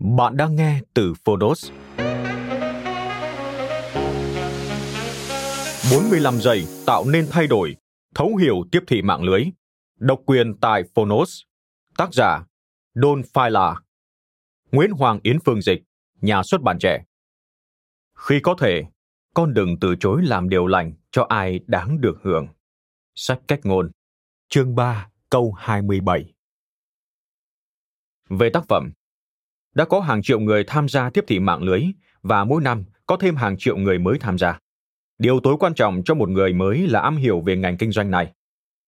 Bạn đang nghe từ Phonos. 45 giây tạo nên thay đổi, thấu hiểu tiếp thị mạng lưới. Độc quyền tại Phonos. Tác giả Don Phila. Nguyễn Hoàng Yến Phương Dịch, nhà xuất bản trẻ. Khi có thể, con đừng từ chối làm điều lành cho ai đáng được hưởng. Sách cách ngôn, chương 3, câu 27. Về tác phẩm, đã có hàng triệu người tham gia tiếp thị mạng lưới và mỗi năm có thêm hàng triệu người mới tham gia. Điều tối quan trọng cho một người mới là am hiểu về ngành kinh doanh này.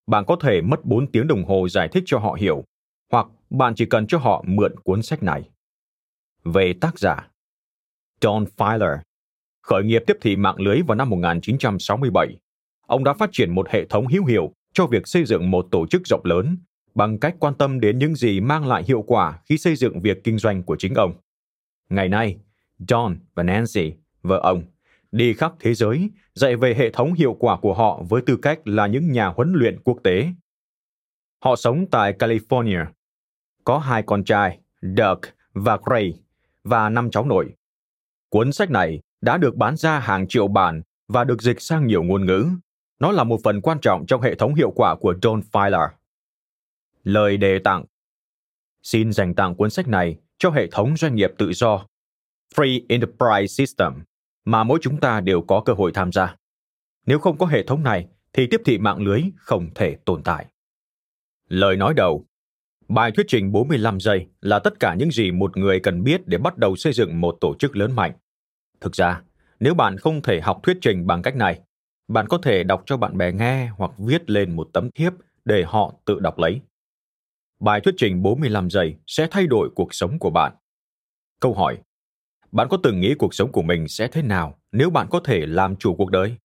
Bạn có thể mất 4 tiếng đồng hồ giải thích cho họ hiểu, hoặc bạn chỉ cần cho họ mượn cuốn sách này. Về tác giả Don Filer khởi nghiệp tiếp thị mạng lưới vào năm 1967. Ông đã phát triển một hệ thống hữu hiệu cho việc xây dựng một tổ chức rộng lớn bằng cách quan tâm đến những gì mang lại hiệu quả khi xây dựng việc kinh doanh của chính ông. Ngày nay, John và Nancy, vợ ông, đi khắp thế giới dạy về hệ thống hiệu quả của họ với tư cách là những nhà huấn luyện quốc tế. Họ sống tại California. Có hai con trai, Doug và Gray, và năm cháu nội. Cuốn sách này đã được bán ra hàng triệu bản và được dịch sang nhiều ngôn ngữ. Nó là một phần quan trọng trong hệ thống hiệu quả của John Filer. Lời đề tặng Xin dành tặng cuốn sách này cho hệ thống doanh nghiệp tự do Free Enterprise System mà mỗi chúng ta đều có cơ hội tham gia. Nếu không có hệ thống này thì tiếp thị mạng lưới không thể tồn tại. Lời nói đầu Bài thuyết trình 45 giây là tất cả những gì một người cần biết để bắt đầu xây dựng một tổ chức lớn mạnh. Thực ra, nếu bạn không thể học thuyết trình bằng cách này, bạn có thể đọc cho bạn bè nghe hoặc viết lên một tấm thiếp để họ tự đọc lấy. Bài thuyết trình 45 giây sẽ thay đổi cuộc sống của bạn. Câu hỏi. Bạn có từng nghĩ cuộc sống của mình sẽ thế nào nếu bạn có thể làm chủ cuộc đời?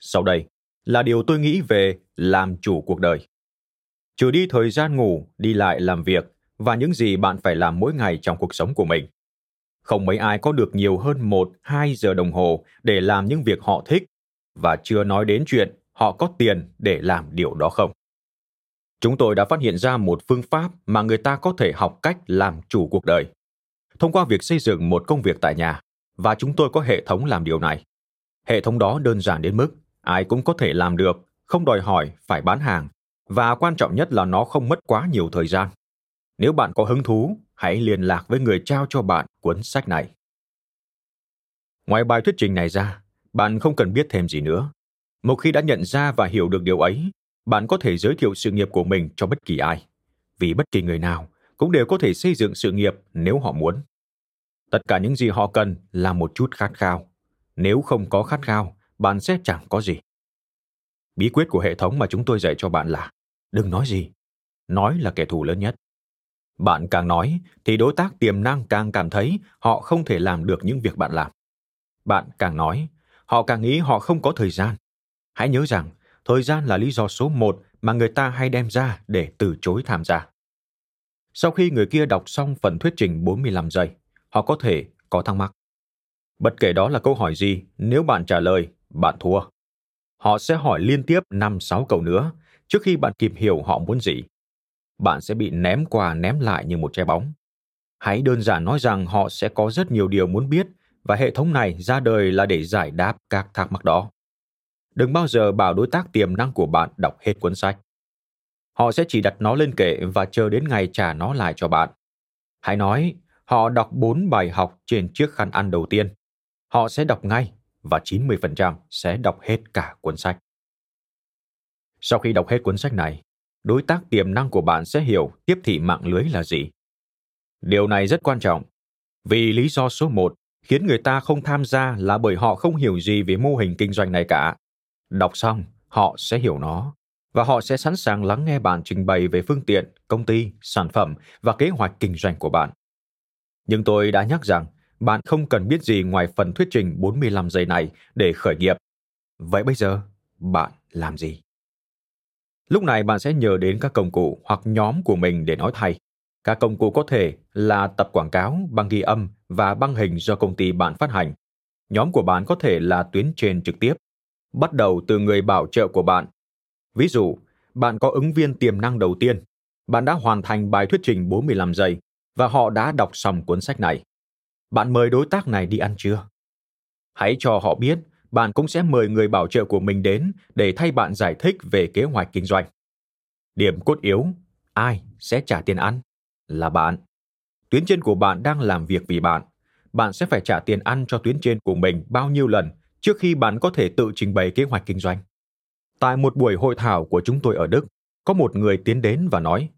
Sau đây là điều tôi nghĩ về làm chủ cuộc đời. Trừ đi thời gian ngủ, đi lại làm việc và những gì bạn phải làm mỗi ngày trong cuộc sống của mình. Không mấy ai có được nhiều hơn 1-2 giờ đồng hồ để làm những việc họ thích và chưa nói đến chuyện họ có tiền để làm điều đó không. Chúng tôi đã phát hiện ra một phương pháp mà người ta có thể học cách làm chủ cuộc đời. Thông qua việc xây dựng một công việc tại nhà, và chúng tôi có hệ thống làm điều này. Hệ thống đó đơn giản đến mức ai cũng có thể làm được, không đòi hỏi phải bán hàng, và quan trọng nhất là nó không mất quá nhiều thời gian. Nếu bạn có hứng thú, hãy liên lạc với người trao cho bạn cuốn sách này. Ngoài bài thuyết trình này ra, bạn không cần biết thêm gì nữa. Một khi đã nhận ra và hiểu được điều ấy, bạn có thể giới thiệu sự nghiệp của mình cho bất kỳ ai, vì bất kỳ người nào cũng đều có thể xây dựng sự nghiệp nếu họ muốn. Tất cả những gì họ cần là một chút khát khao. Nếu không có khát khao, bạn sẽ chẳng có gì. Bí quyết của hệ thống mà chúng tôi dạy cho bạn là, đừng nói gì. Nói là kẻ thù lớn nhất. Bạn càng nói thì đối tác tiềm năng càng cảm thấy họ không thể làm được những việc bạn làm. Bạn càng nói, họ càng nghĩ họ không có thời gian. Hãy nhớ rằng thời gian là lý do số một mà người ta hay đem ra để từ chối tham gia. Sau khi người kia đọc xong phần thuyết trình 45 giây, họ có thể có thắc mắc. Bất kể đó là câu hỏi gì, nếu bạn trả lời, bạn thua. Họ sẽ hỏi liên tiếp 5-6 câu nữa trước khi bạn kịp hiểu họ muốn gì. Bạn sẽ bị ném qua ném lại như một trái bóng. Hãy đơn giản nói rằng họ sẽ có rất nhiều điều muốn biết và hệ thống này ra đời là để giải đáp các thắc mắc đó đừng bao giờ bảo đối tác tiềm năng của bạn đọc hết cuốn sách. Họ sẽ chỉ đặt nó lên kệ và chờ đến ngày trả nó lại cho bạn. Hãy nói, họ đọc 4 bài học trên chiếc khăn ăn đầu tiên. Họ sẽ đọc ngay và 90% sẽ đọc hết cả cuốn sách. Sau khi đọc hết cuốn sách này, đối tác tiềm năng của bạn sẽ hiểu tiếp thị mạng lưới là gì. Điều này rất quan trọng, vì lý do số một khiến người ta không tham gia là bởi họ không hiểu gì về mô hình kinh doanh này cả. Đọc xong, họ sẽ hiểu nó và họ sẽ sẵn sàng lắng nghe bạn trình bày về phương tiện, công ty, sản phẩm và kế hoạch kinh doanh của bạn. Nhưng tôi đã nhắc rằng bạn không cần biết gì ngoài phần thuyết trình 45 giây này để khởi nghiệp. Vậy bây giờ, bạn làm gì? Lúc này bạn sẽ nhờ đến các công cụ hoặc nhóm của mình để nói thay. Các công cụ có thể là tập quảng cáo, băng ghi âm và băng hình do công ty bạn phát hành. Nhóm của bạn có thể là tuyến trên trực tiếp, bắt đầu từ người bảo trợ của bạn. Ví dụ, bạn có ứng viên tiềm năng đầu tiên, bạn đã hoàn thành bài thuyết trình 45 giây và họ đã đọc xong cuốn sách này. Bạn mời đối tác này đi ăn trưa. Hãy cho họ biết bạn cũng sẽ mời người bảo trợ của mình đến để thay bạn giải thích về kế hoạch kinh doanh. Điểm cốt yếu, ai sẽ trả tiền ăn? Là bạn. Tuyến trên của bạn đang làm việc vì bạn. Bạn sẽ phải trả tiền ăn cho tuyến trên của mình bao nhiêu lần trước khi bạn có thể tự trình bày kế hoạch kinh doanh. Tại một buổi hội thảo của chúng tôi ở Đức, có một người tiến đến và nói: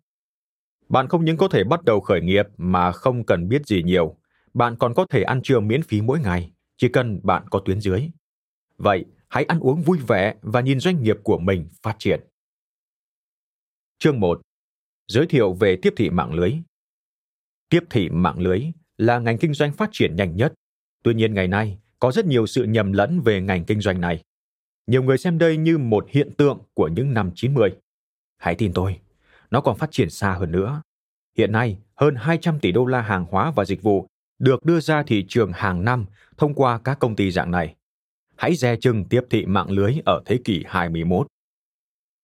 "Bạn không những có thể bắt đầu khởi nghiệp mà không cần biết gì nhiều, bạn còn có thể ăn trưa miễn phí mỗi ngày, chỉ cần bạn có tuyến dưới. Vậy, hãy ăn uống vui vẻ và nhìn doanh nghiệp của mình phát triển." Chương 1. Giới thiệu về tiếp thị mạng lưới. Tiếp thị mạng lưới là ngành kinh doanh phát triển nhanh nhất. Tuy nhiên ngày nay, có rất nhiều sự nhầm lẫn về ngành kinh doanh này. Nhiều người xem đây như một hiện tượng của những năm 90. Hãy tin tôi, nó còn phát triển xa hơn nữa. Hiện nay, hơn 200 tỷ đô la hàng hóa và dịch vụ được đưa ra thị trường hàng năm thông qua các công ty dạng này. Hãy dè chừng tiếp thị mạng lưới ở thế kỷ 21.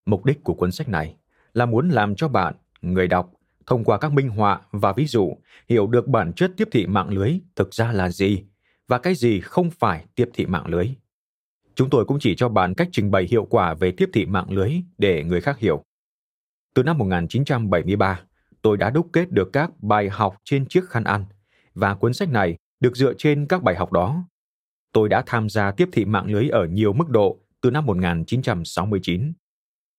Mục đích của cuốn sách này là muốn làm cho bạn, người đọc, thông qua các minh họa và ví dụ, hiểu được bản chất tiếp thị mạng lưới thực ra là gì và cái gì không phải tiếp thị mạng lưới. Chúng tôi cũng chỉ cho bạn cách trình bày hiệu quả về tiếp thị mạng lưới để người khác hiểu. Từ năm 1973, tôi đã đúc kết được các bài học trên chiếc khăn ăn và cuốn sách này được dựa trên các bài học đó. Tôi đã tham gia tiếp thị mạng lưới ở nhiều mức độ từ năm 1969.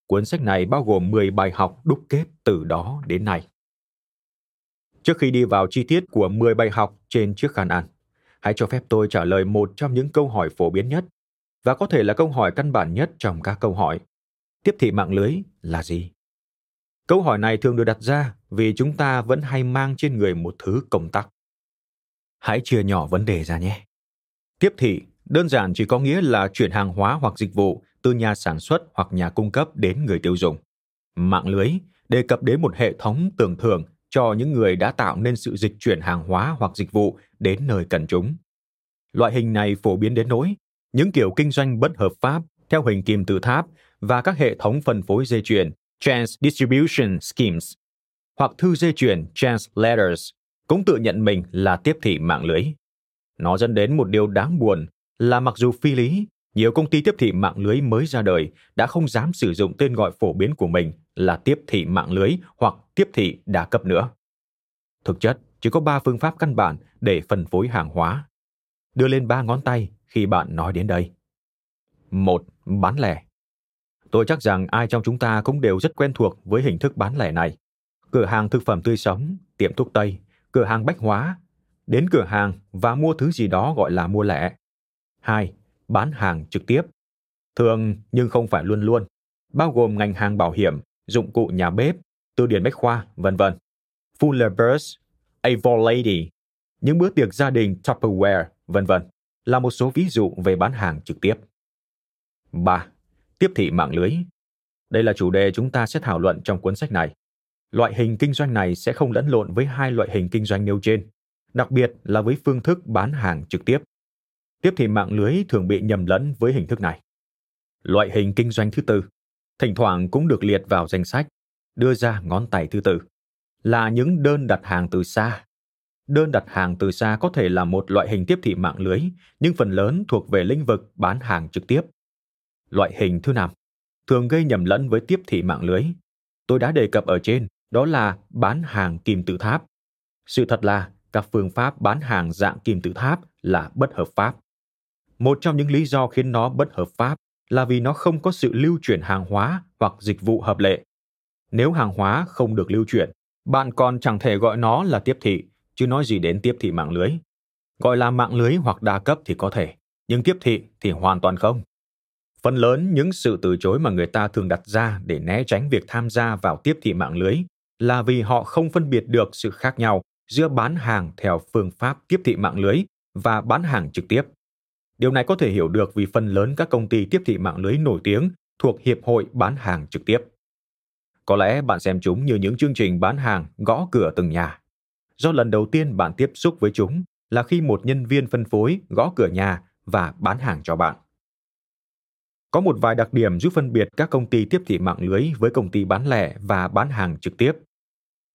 Cuốn sách này bao gồm 10 bài học đúc kết từ đó đến nay. Trước khi đi vào chi tiết của 10 bài học trên chiếc khăn ăn, hãy cho phép tôi trả lời một trong những câu hỏi phổ biến nhất, và có thể là câu hỏi căn bản nhất trong các câu hỏi. Tiếp thị mạng lưới là gì? Câu hỏi này thường được đặt ra vì chúng ta vẫn hay mang trên người một thứ công tắc. Hãy chia nhỏ vấn đề ra nhé. Tiếp thị, đơn giản chỉ có nghĩa là chuyển hàng hóa hoặc dịch vụ từ nhà sản xuất hoặc nhà cung cấp đến người tiêu dùng. Mạng lưới đề cập đến một hệ thống tưởng thưởng cho những người đã tạo nên sự dịch chuyển hàng hóa hoặc dịch vụ đến nơi cần chúng. Loại hình này phổ biến đến nỗi những kiểu kinh doanh bất hợp pháp theo hình kim tự tháp và các hệ thống phân phối dây chuyền Trans Distribution Schemes hoặc thư dây chuyền Trans Letters cũng tự nhận mình là tiếp thị mạng lưới. Nó dẫn đến một điều đáng buồn là mặc dù phi lý, nhiều công ty tiếp thị mạng lưới mới ra đời đã không dám sử dụng tên gọi phổ biến của mình là tiếp thị mạng lưới hoặc tiếp thị đa cấp nữa. Thực chất, chỉ có ba phương pháp căn bản để phân phối hàng hóa. Đưa lên ba ngón tay khi bạn nói đến đây. Một, bán lẻ. Tôi chắc rằng ai trong chúng ta cũng đều rất quen thuộc với hình thức bán lẻ này. Cửa hàng thực phẩm tươi sống, tiệm thuốc tây, cửa hàng bách hóa, đến cửa hàng và mua thứ gì đó gọi là mua lẻ. Hai, bán hàng trực tiếp. Thường nhưng không phải luôn luôn, bao gồm ngành hàng bảo hiểm, dụng cụ nhà bếp, từ điển bách khoa, vân vân. Fuller Burst, Avon Lady, những bữa tiệc gia đình Tupperware, vân vân là một số ví dụ về bán hàng trực tiếp. 3. Tiếp thị mạng lưới. Đây là chủ đề chúng ta sẽ thảo luận trong cuốn sách này. Loại hình kinh doanh này sẽ không lẫn lộn với hai loại hình kinh doanh nêu trên, đặc biệt là với phương thức bán hàng trực tiếp. Tiếp thị mạng lưới thường bị nhầm lẫn với hình thức này. Loại hình kinh doanh thứ tư, thỉnh thoảng cũng được liệt vào danh sách, đưa ra ngón tay thứ tư, là những đơn đặt hàng từ xa đơn đặt hàng từ xa có thể là một loại hình tiếp thị mạng lưới, nhưng phần lớn thuộc về lĩnh vực bán hàng trực tiếp. Loại hình thứ năm thường gây nhầm lẫn với tiếp thị mạng lưới. Tôi đã đề cập ở trên, đó là bán hàng kim tự tháp. Sự thật là các phương pháp bán hàng dạng kim tự tháp là bất hợp pháp. Một trong những lý do khiến nó bất hợp pháp là vì nó không có sự lưu chuyển hàng hóa hoặc dịch vụ hợp lệ. Nếu hàng hóa không được lưu chuyển, bạn còn chẳng thể gọi nó là tiếp thị, chứ nói gì đến tiếp thị mạng lưới. Gọi là mạng lưới hoặc đa cấp thì có thể, nhưng tiếp thị thì hoàn toàn không. Phần lớn những sự từ chối mà người ta thường đặt ra để né tránh việc tham gia vào tiếp thị mạng lưới là vì họ không phân biệt được sự khác nhau giữa bán hàng theo phương pháp tiếp thị mạng lưới và bán hàng trực tiếp. Điều này có thể hiểu được vì phần lớn các công ty tiếp thị mạng lưới nổi tiếng thuộc Hiệp hội bán hàng trực tiếp. Có lẽ bạn xem chúng như những chương trình bán hàng gõ cửa từng nhà. Do lần đầu tiên bạn tiếp xúc với chúng là khi một nhân viên phân phối gõ cửa nhà và bán hàng cho bạn. Có một vài đặc điểm giúp phân biệt các công ty tiếp thị mạng lưới với công ty bán lẻ và bán hàng trực tiếp.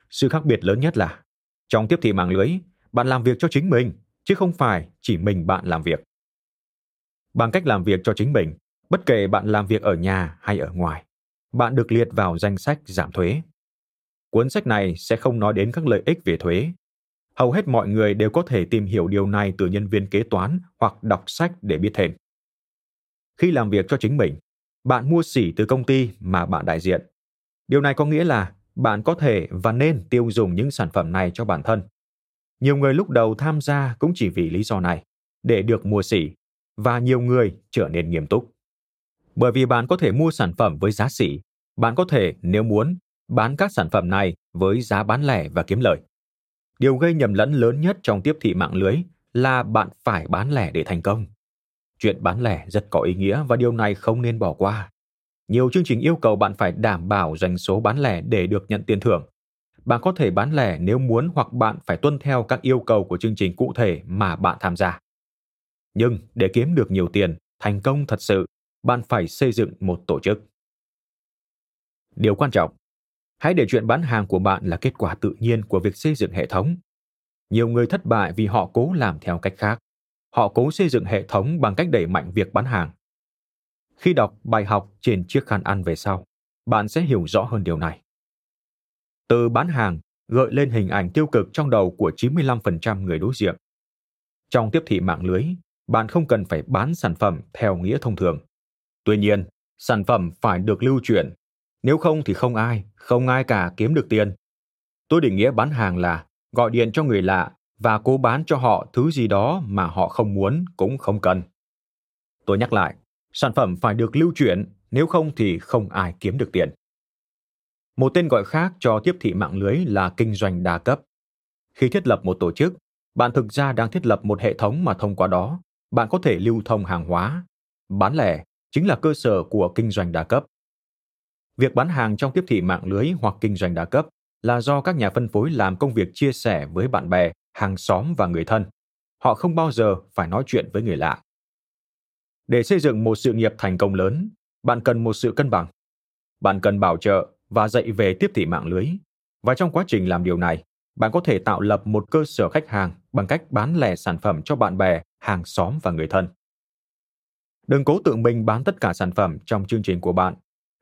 Sự khác biệt lớn nhất là trong tiếp thị mạng lưới, bạn làm việc cho chính mình, chứ không phải chỉ mình bạn làm việc. Bằng cách làm việc cho chính mình, bất kể bạn làm việc ở nhà hay ở ngoài, bạn được liệt vào danh sách giảm thuế. Cuốn sách này sẽ không nói đến các lợi ích về thuế. Hầu hết mọi người đều có thể tìm hiểu điều này từ nhân viên kế toán hoặc đọc sách để biết thêm. Khi làm việc cho chính mình, bạn mua xỉ từ công ty mà bạn đại diện. Điều này có nghĩa là bạn có thể và nên tiêu dùng những sản phẩm này cho bản thân. Nhiều người lúc đầu tham gia cũng chỉ vì lý do này, để được mua xỉ, và nhiều người trở nên nghiêm túc. Bởi vì bạn có thể mua sản phẩm với giá xỉ, bạn có thể, nếu muốn, bán các sản phẩm này với giá bán lẻ và kiếm lời. Điều gây nhầm lẫn lớn nhất trong tiếp thị mạng lưới là bạn phải bán lẻ để thành công. Chuyện bán lẻ rất có ý nghĩa và điều này không nên bỏ qua. Nhiều chương trình yêu cầu bạn phải đảm bảo doanh số bán lẻ để được nhận tiền thưởng. Bạn có thể bán lẻ nếu muốn hoặc bạn phải tuân theo các yêu cầu của chương trình cụ thể mà bạn tham gia. Nhưng để kiếm được nhiều tiền, thành công thật sự, bạn phải xây dựng một tổ chức. Điều quan trọng, hãy để chuyện bán hàng của bạn là kết quả tự nhiên của việc xây dựng hệ thống. Nhiều người thất bại vì họ cố làm theo cách khác. Họ cố xây dựng hệ thống bằng cách đẩy mạnh việc bán hàng. Khi đọc bài học trên chiếc khăn ăn về sau, bạn sẽ hiểu rõ hơn điều này. Từ bán hàng gợi lên hình ảnh tiêu cực trong đầu của 95% người đối diện. Trong tiếp thị mạng lưới, bạn không cần phải bán sản phẩm theo nghĩa thông thường. Tuy nhiên, sản phẩm phải được lưu chuyển, nếu không thì không ai, không ai cả kiếm được tiền. Tôi định nghĩa bán hàng là gọi điện cho người lạ và cố bán cho họ thứ gì đó mà họ không muốn cũng không cần. Tôi nhắc lại, sản phẩm phải được lưu chuyển, nếu không thì không ai kiếm được tiền. Một tên gọi khác cho tiếp thị mạng lưới là kinh doanh đa cấp. Khi thiết lập một tổ chức, bạn thực ra đang thiết lập một hệ thống mà thông qua đó, bạn có thể lưu thông hàng hóa. Bán lẻ chính là cơ sở của kinh doanh đa cấp. Việc bán hàng trong tiếp thị mạng lưới hoặc kinh doanh đa cấp là do các nhà phân phối làm công việc chia sẻ với bạn bè, hàng xóm và người thân. Họ không bao giờ phải nói chuyện với người lạ. Để xây dựng một sự nghiệp thành công lớn, bạn cần một sự cân bằng. Bạn cần bảo trợ và dạy về tiếp thị mạng lưới. Và trong quá trình làm điều này, bạn có thể tạo lập một cơ sở khách hàng bằng cách bán lẻ sản phẩm cho bạn bè, hàng xóm và người thân. Đừng cố tự mình bán tất cả sản phẩm trong chương trình của bạn.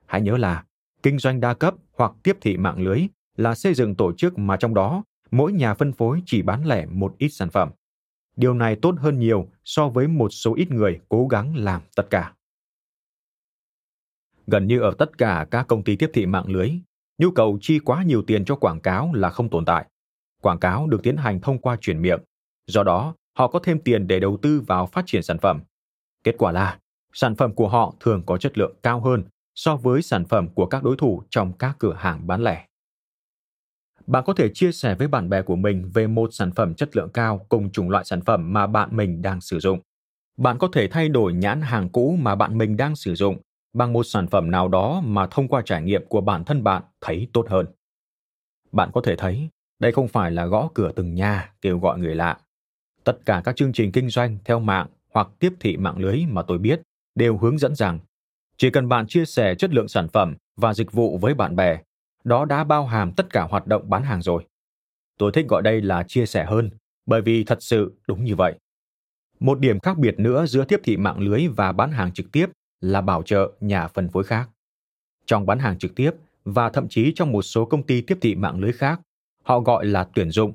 Hãy nhớ là kinh doanh đa cấp hoặc tiếp thị mạng lưới là xây dựng tổ chức mà trong đó mỗi nhà phân phối chỉ bán lẻ một ít sản phẩm. Điều này tốt hơn nhiều so với một số ít người cố gắng làm tất cả. Gần như ở tất cả các công ty tiếp thị mạng lưới, nhu cầu chi quá nhiều tiền cho quảng cáo là không tồn tại. Quảng cáo được tiến hành thông qua truyền miệng. Do đó, họ có thêm tiền để đầu tư vào phát triển sản phẩm. Kết quả là, sản phẩm của họ thường có chất lượng cao hơn so với sản phẩm của các đối thủ trong các cửa hàng bán lẻ. Bạn có thể chia sẻ với bạn bè của mình về một sản phẩm chất lượng cao cùng chủng loại sản phẩm mà bạn mình đang sử dụng. Bạn có thể thay đổi nhãn hàng cũ mà bạn mình đang sử dụng bằng một sản phẩm nào đó mà thông qua trải nghiệm của bản thân bạn thấy tốt hơn. Bạn có thể thấy, đây không phải là gõ cửa từng nhà kêu gọi người lạ. Tất cả các chương trình kinh doanh theo mạng hoặc tiếp thị mạng lưới mà tôi biết đều hướng dẫn rằng chỉ cần bạn chia sẻ chất lượng sản phẩm và dịch vụ với bạn bè, đó đã bao hàm tất cả hoạt động bán hàng rồi. Tôi thích gọi đây là chia sẻ hơn, bởi vì thật sự đúng như vậy. Một điểm khác biệt nữa giữa tiếp thị mạng lưới và bán hàng trực tiếp là bảo trợ nhà phân phối khác. Trong bán hàng trực tiếp và thậm chí trong một số công ty tiếp thị mạng lưới khác, họ gọi là tuyển dụng.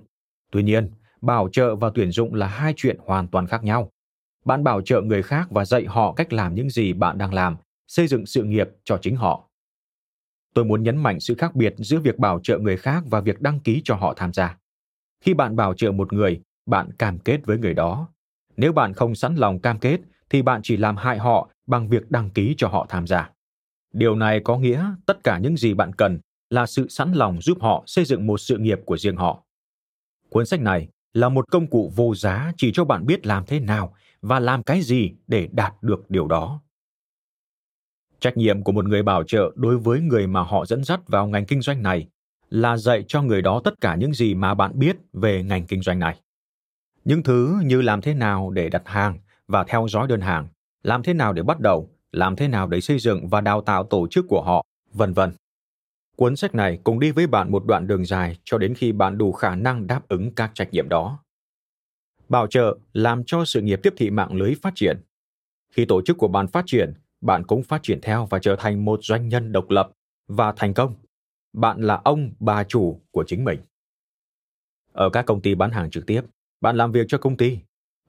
Tuy nhiên, bảo trợ và tuyển dụng là hai chuyện hoàn toàn khác nhau. Bạn bảo trợ người khác và dạy họ cách làm những gì bạn đang làm, xây dựng sự nghiệp cho chính họ. Tôi muốn nhấn mạnh sự khác biệt giữa việc bảo trợ người khác và việc đăng ký cho họ tham gia. Khi bạn bảo trợ một người, bạn cam kết với người đó. Nếu bạn không sẵn lòng cam kết thì bạn chỉ làm hại họ bằng việc đăng ký cho họ tham gia. Điều này có nghĩa tất cả những gì bạn cần là sự sẵn lòng giúp họ xây dựng một sự nghiệp của riêng họ. Cuốn sách này là một công cụ vô giá chỉ cho bạn biết làm thế nào và làm cái gì để đạt được điều đó. Trách nhiệm của một người bảo trợ đối với người mà họ dẫn dắt vào ngành kinh doanh này là dạy cho người đó tất cả những gì mà bạn biết về ngành kinh doanh này. Những thứ như làm thế nào để đặt hàng và theo dõi đơn hàng, làm thế nào để bắt đầu, làm thế nào để xây dựng và đào tạo tổ chức của họ, vân vân. Cuốn sách này cùng đi với bạn một đoạn đường dài cho đến khi bạn đủ khả năng đáp ứng các trách nhiệm đó. Bảo trợ làm cho sự nghiệp tiếp thị mạng lưới phát triển. Khi tổ chức của bạn phát triển, bạn cũng phát triển theo và trở thành một doanh nhân độc lập và thành công. Bạn là ông, bà chủ của chính mình. Ở các công ty bán hàng trực tiếp, bạn làm việc cho công ty.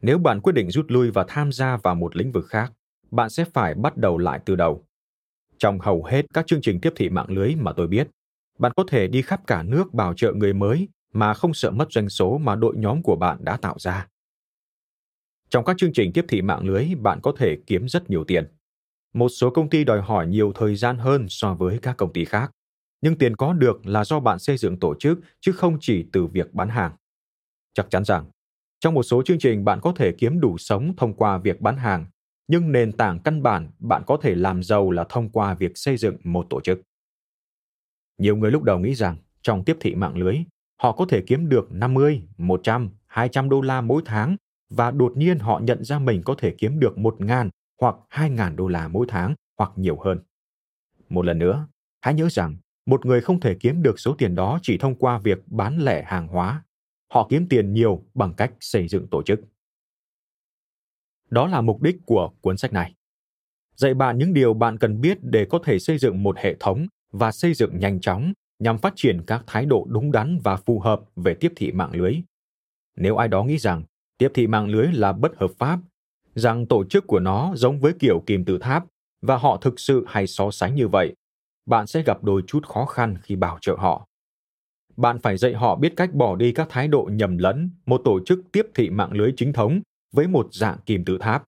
Nếu bạn quyết định rút lui và tham gia vào một lĩnh vực khác, bạn sẽ phải bắt đầu lại từ đầu. Trong hầu hết các chương trình tiếp thị mạng lưới mà tôi biết, bạn có thể đi khắp cả nước bảo trợ người mới mà không sợ mất doanh số mà đội nhóm của bạn đã tạo ra. Trong các chương trình tiếp thị mạng lưới, bạn có thể kiếm rất nhiều tiền. Một số công ty đòi hỏi nhiều thời gian hơn so với các công ty khác, nhưng tiền có được là do bạn xây dựng tổ chức chứ không chỉ từ việc bán hàng. Chắc chắn rằng, trong một số chương trình bạn có thể kiếm đủ sống thông qua việc bán hàng, nhưng nền tảng căn bản bạn có thể làm giàu là thông qua việc xây dựng một tổ chức. Nhiều người lúc đầu nghĩ rằng trong tiếp thị mạng lưới, họ có thể kiếm được 50, 100, 200 đô la mỗi tháng và đột nhiên họ nhận ra mình có thể kiếm được 1.000 hoặc 2.000 đô la mỗi tháng hoặc nhiều hơn. Một lần nữa, hãy nhớ rằng một người không thể kiếm được số tiền đó chỉ thông qua việc bán lẻ hàng hóa. Họ kiếm tiền nhiều bằng cách xây dựng tổ chức. Đó là mục đích của cuốn sách này. Dạy bạn những điều bạn cần biết để có thể xây dựng một hệ thống và xây dựng nhanh chóng nhằm phát triển các thái độ đúng đắn và phù hợp về tiếp thị mạng lưới. Nếu ai đó nghĩ rằng tiếp thị mạng lưới là bất hợp pháp, rằng tổ chức của nó giống với kiểu kìm tự tháp và họ thực sự hay so sánh như vậy, bạn sẽ gặp đôi chút khó khăn khi bảo trợ họ. Bạn phải dạy họ biết cách bỏ đi các thái độ nhầm lẫn một tổ chức tiếp thị mạng lưới chính thống với một dạng kim tự tháp.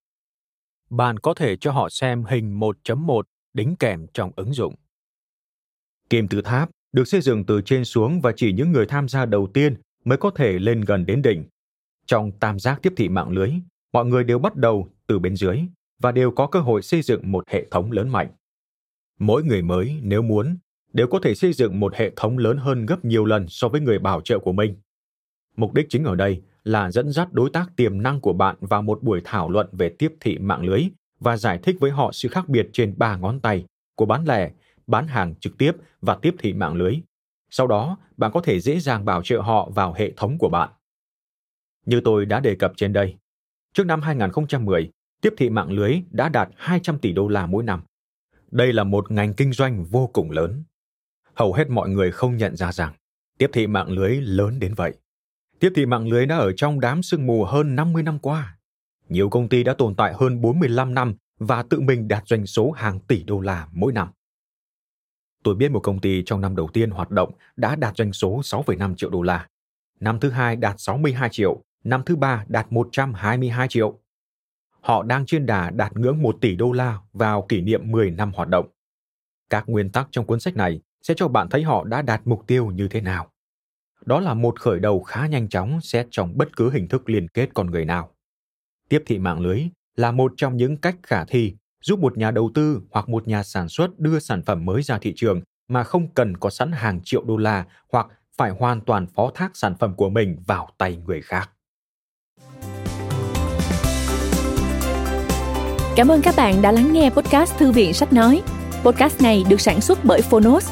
Bạn có thể cho họ xem hình 1.1 đính kèm trong ứng dụng. Kim tự tháp được xây dựng từ trên xuống và chỉ những người tham gia đầu tiên mới có thể lên gần đến đỉnh. Trong tam giác tiếp thị mạng lưới, mọi người đều bắt đầu từ bên dưới và đều có cơ hội xây dựng một hệ thống lớn mạnh. Mỗi người mới, nếu muốn, đều có thể xây dựng một hệ thống lớn hơn gấp nhiều lần so với người bảo trợ của mình. Mục đích chính ở đây là dẫn dắt đối tác tiềm năng của bạn vào một buổi thảo luận về tiếp thị mạng lưới và giải thích với họ sự khác biệt trên ba ngón tay của bán lẻ, bán hàng trực tiếp và tiếp thị mạng lưới. Sau đó, bạn có thể dễ dàng bảo trợ họ vào hệ thống của bạn. Như tôi đã đề cập trên đây, trước năm 2010, tiếp thị mạng lưới đã đạt 200 tỷ đô la mỗi năm. Đây là một ngành kinh doanh vô cùng lớn. Hầu hết mọi người không nhận ra rằng tiếp thị mạng lưới lớn đến vậy. Tiếp thị mạng lưới đã ở trong đám sương mù hơn 50 năm qua. Nhiều công ty đã tồn tại hơn 45 năm và tự mình đạt doanh số hàng tỷ đô la mỗi năm. Tôi biết một công ty trong năm đầu tiên hoạt động đã đạt doanh số 6,5 triệu đô la. Năm thứ hai đạt 62 triệu, năm thứ ba đạt 122 triệu. Họ đang trên đà đạt ngưỡng 1 tỷ đô la vào kỷ niệm 10 năm hoạt động. Các nguyên tắc trong cuốn sách này sẽ cho bạn thấy họ đã đạt mục tiêu như thế nào. Đó là một khởi đầu khá nhanh chóng xét trong bất cứ hình thức liên kết con người nào. Tiếp thị mạng lưới là một trong những cách khả thi giúp một nhà đầu tư hoặc một nhà sản xuất đưa sản phẩm mới ra thị trường mà không cần có sẵn hàng triệu đô la hoặc phải hoàn toàn phó thác sản phẩm của mình vào tay người khác. Cảm ơn các bạn đã lắng nghe podcast Thư viện Sách Nói. Podcast này được sản xuất bởi Phonos,